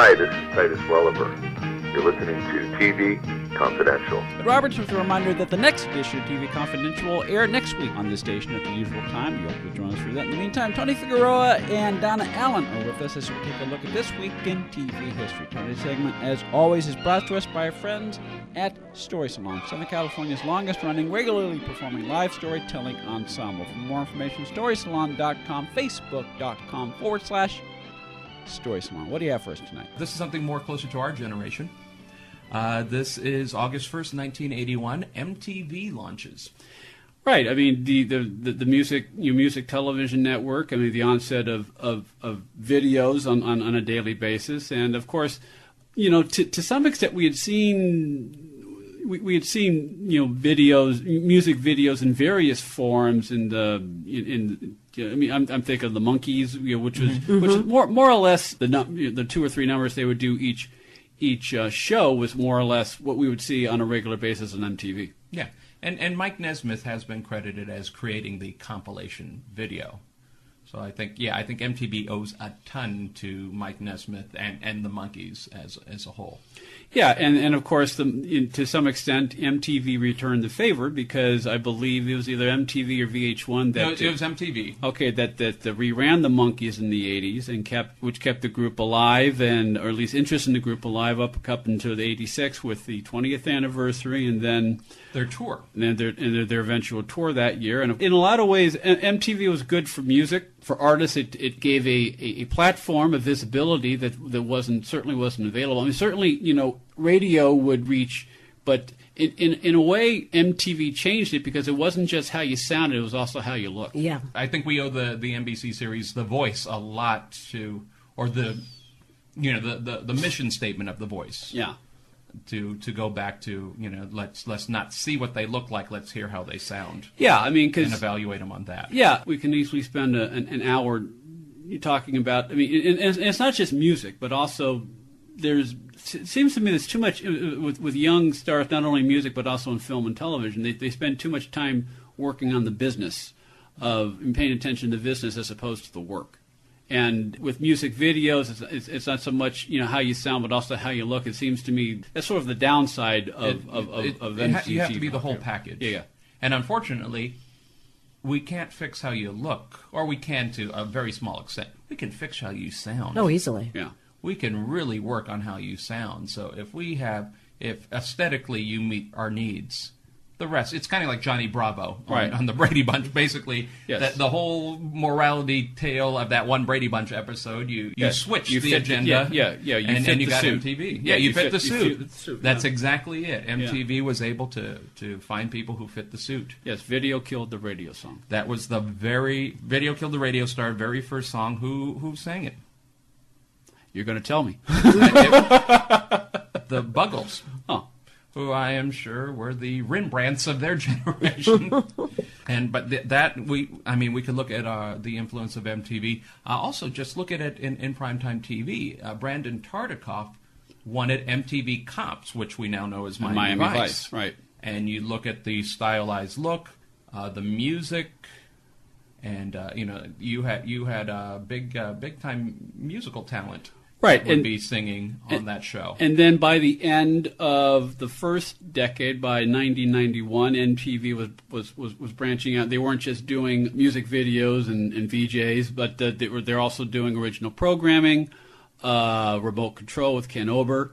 Hi, this is Titus Welliver. You're listening to TV Confidential. Roberts with a reminder that the next edition of TV Confidential will air next week on this station at the usual time. You hope you'll join us for that. In the meantime, Tony Figueroa and Donna Allen are with us as we take a look at this week in TV history. Tony's segment, as always, is brought to us by our friends at Story Salon, Southern California's longest running, regularly performing live storytelling ensemble. For more information, storysalon.com, facebook.com forward slash Story Salon. What do you have for us tonight? This is something more closer to our generation. Uh, this is August 1st, 1981. MTV launches. Right. I mean, the, the, the, the music, your music television network, I mean, the onset of, of, of videos on, on, on a daily basis. And of course, you know, to, to some extent, we had seen, we, we had seen, you know, videos, music videos in various forms in the, in, in I mean, I'm, I'm thinking of the Monkees, you know, which was, which was more, more or less the, num- the two or three numbers they would do each, each uh, show was more or less what we would see on a regular basis on MTV. Yeah. And, and Mike Nesmith has been credited as creating the compilation video. So I think, yeah, I think MTV owes a ton to Mike Nesmith and, and the Monkees as, as a whole. Yeah, and, and of course, the, in, to some extent, MTV returned the favor because I believe it was either MTV or VH1 that No, it was MTV. okay that that, that reran the Monkees in the '80s and kept which kept the group alive and or at least interest in the group alive up up until the '86 with the 20th anniversary and then Their tour. and then their, and their, their eventual tour that year. And in a lot of ways, MTV was good for music. For artists, it, it gave a, a, a platform, a visibility that that wasn't certainly wasn't available. I mean, certainly, you know, radio would reach, but in, in, in a way, MTV changed it because it wasn't just how you sounded; it was also how you looked. Yeah. I think we owe the, the NBC series The Voice a lot to, or the, you know, the, the, the mission statement of The Voice. Yeah. To, to go back to you know let's let's not see what they look like let's hear how they sound Yeah, I mean, and evaluate them on that Yeah, we can easily spend a, an, an hour talking about. I mean, and, and it's not just music, but also there's. It seems to me there's too much uh, with with young stars, not only music but also in film and television. They they spend too much time working on the business of and paying attention to business as opposed to the work. And with music videos, it's, it's, it's not so much you know how you sound, but also how you look. It seems to me that's sort of the downside of It- of, of, it- of it ha- you have to be the whole there. package Yeah, yeah. and unfortunately we can't fix how you look or we can to a very small extent we can fix how you sound Oh, easily. Yeah. we can really work on how you sound. So if we have, if aesthetically you meet our needs, the rest, it's kind of like Johnny Bravo on, Right. on the Brady Bunch. Basically, Yes. that the whole morality tale of that one Brady Bunch episode, you you Yes. switch You the fit the- agenda. yeah, yeah, yeah, you and, you the got suit. MTV. Yeah, Yeah, you, you fit, fit- the suit. fit the suit, That's yeah. exactly it. MTV was able to to find people who fit the suit. Yes, video killed the radio song. That was the very video killed the radio star very first song. Who who sang it? You're going to tell me. the Buggles. Oh. Who I am sure were the Rembrandts of their generation. and but th- that we, I mean, we could look at uh, the influence of MTV. Uh, also, just look at it in, in primetime TV. Uh, Brandon Tartikoff won at MTV Cops, which we now know as Miami, Miami Vice. Vice, right. And you look at the stylized look, uh, the music. And uh, you know you had you had uh, big uh, big time musical talent Right, would and- be singing on that show. And then by the end of the first decade, by 1991, MTV was, was, was, was branching out. They weren't just doing music videos and, and VJs, but uh, they were, they're also doing original programming, uh, remote control with Ken Ober.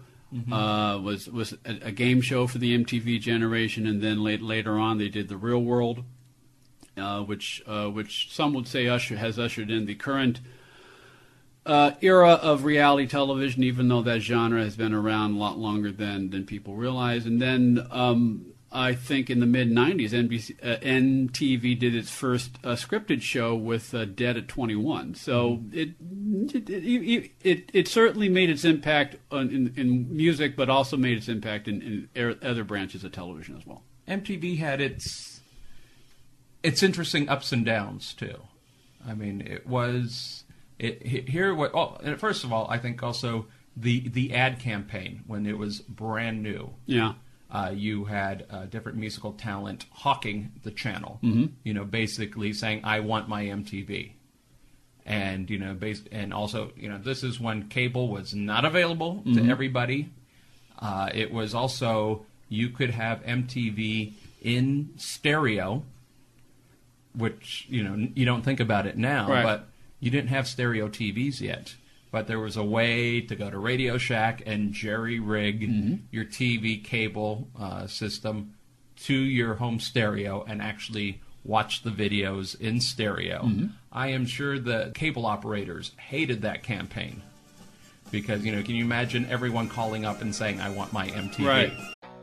Uh, was was a, a game show for the MTV generation, and then late, later on they did the Real World, uh, which uh, which some would say usher has ushered in the current uh, era of reality television, even though that genre has been around a lot longer than, than people realize. And then um, I think in the mid 90s, NBC, uh, NTV did its first uh, scripted show with uh, Dead at 21. So it, it, it, it, it certainly made its impact on, in, in music, but also made its impact in, in er- other branches of television as well. MTV had its its interesting ups and downs too. I mean, it was it here. What oh, and first of all, I think also the the ad campaign when it was brand new. Yeah. Uh, you had uh, different musical talent hawking the channel. Mhm. You know, basically saying, "I want my MTV." and you know, based and also you know, this is when cable was not available Mm-hmm. to everybody. Uh, it was also you could have MTV in stereo, which you know you don't think about it now, Right. but you didn't have stereo TVs yet. But there was a way to go to Radio Shack and jerry rig Mm-hmm. your TV cable uh, system to your home stereo and actually watch the videos in stereo. Mm-hmm. I am sure the cable operators hated that campaign because you know, can you imagine everyone calling up and saying, "I want my MTV"? Right.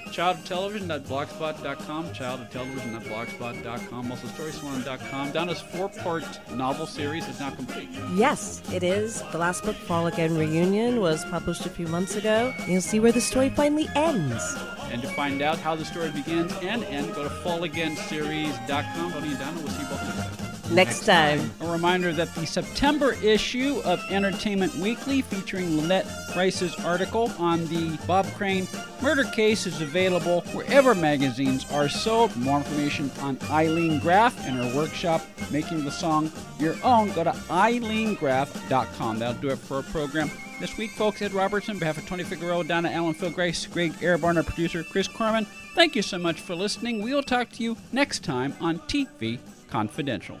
Childoftelevision.blogspot.com, childoftelevision.blogspot.com, also storyswarm.com. Donna's four-part novel series is now complete. Yes, it is. The last book, Fall Again Reunion, was published a few months ago. You'll see where the story finally ends. And to find out how the story begins and end, go to fallagainseries.com. Tony and Donna will see you both next time. Next time. A reminder that the September issue of Entertainment Weekly featuring Lynette Rice's article on the Bob Crane murder case is available wherever magazines are sold. For more information on Eileen Graff and her workshop Making the Song Your Own, go to eileengraff.com. That'll do it for our program. This week, folks, Ed Robertson, on behalf of Tony Figueroa, Donna Allen, Phil Grace, Greg Ehrbar, our producer, Chris Corman, thank you so much for listening. We'll talk to you next time on TV Confidential.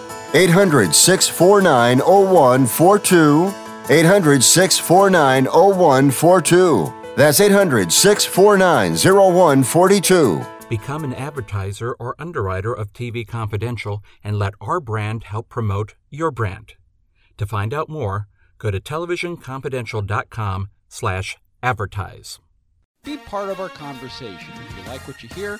800 649 0142. 800 649 0142. That's 800 649 0142. Become an advertiser or underwriter of TV Confidential and let our brand help promote your brand. To find out more, go to televisionconfidential.com slash advertise. Be part of our conversation. If you like what you hear,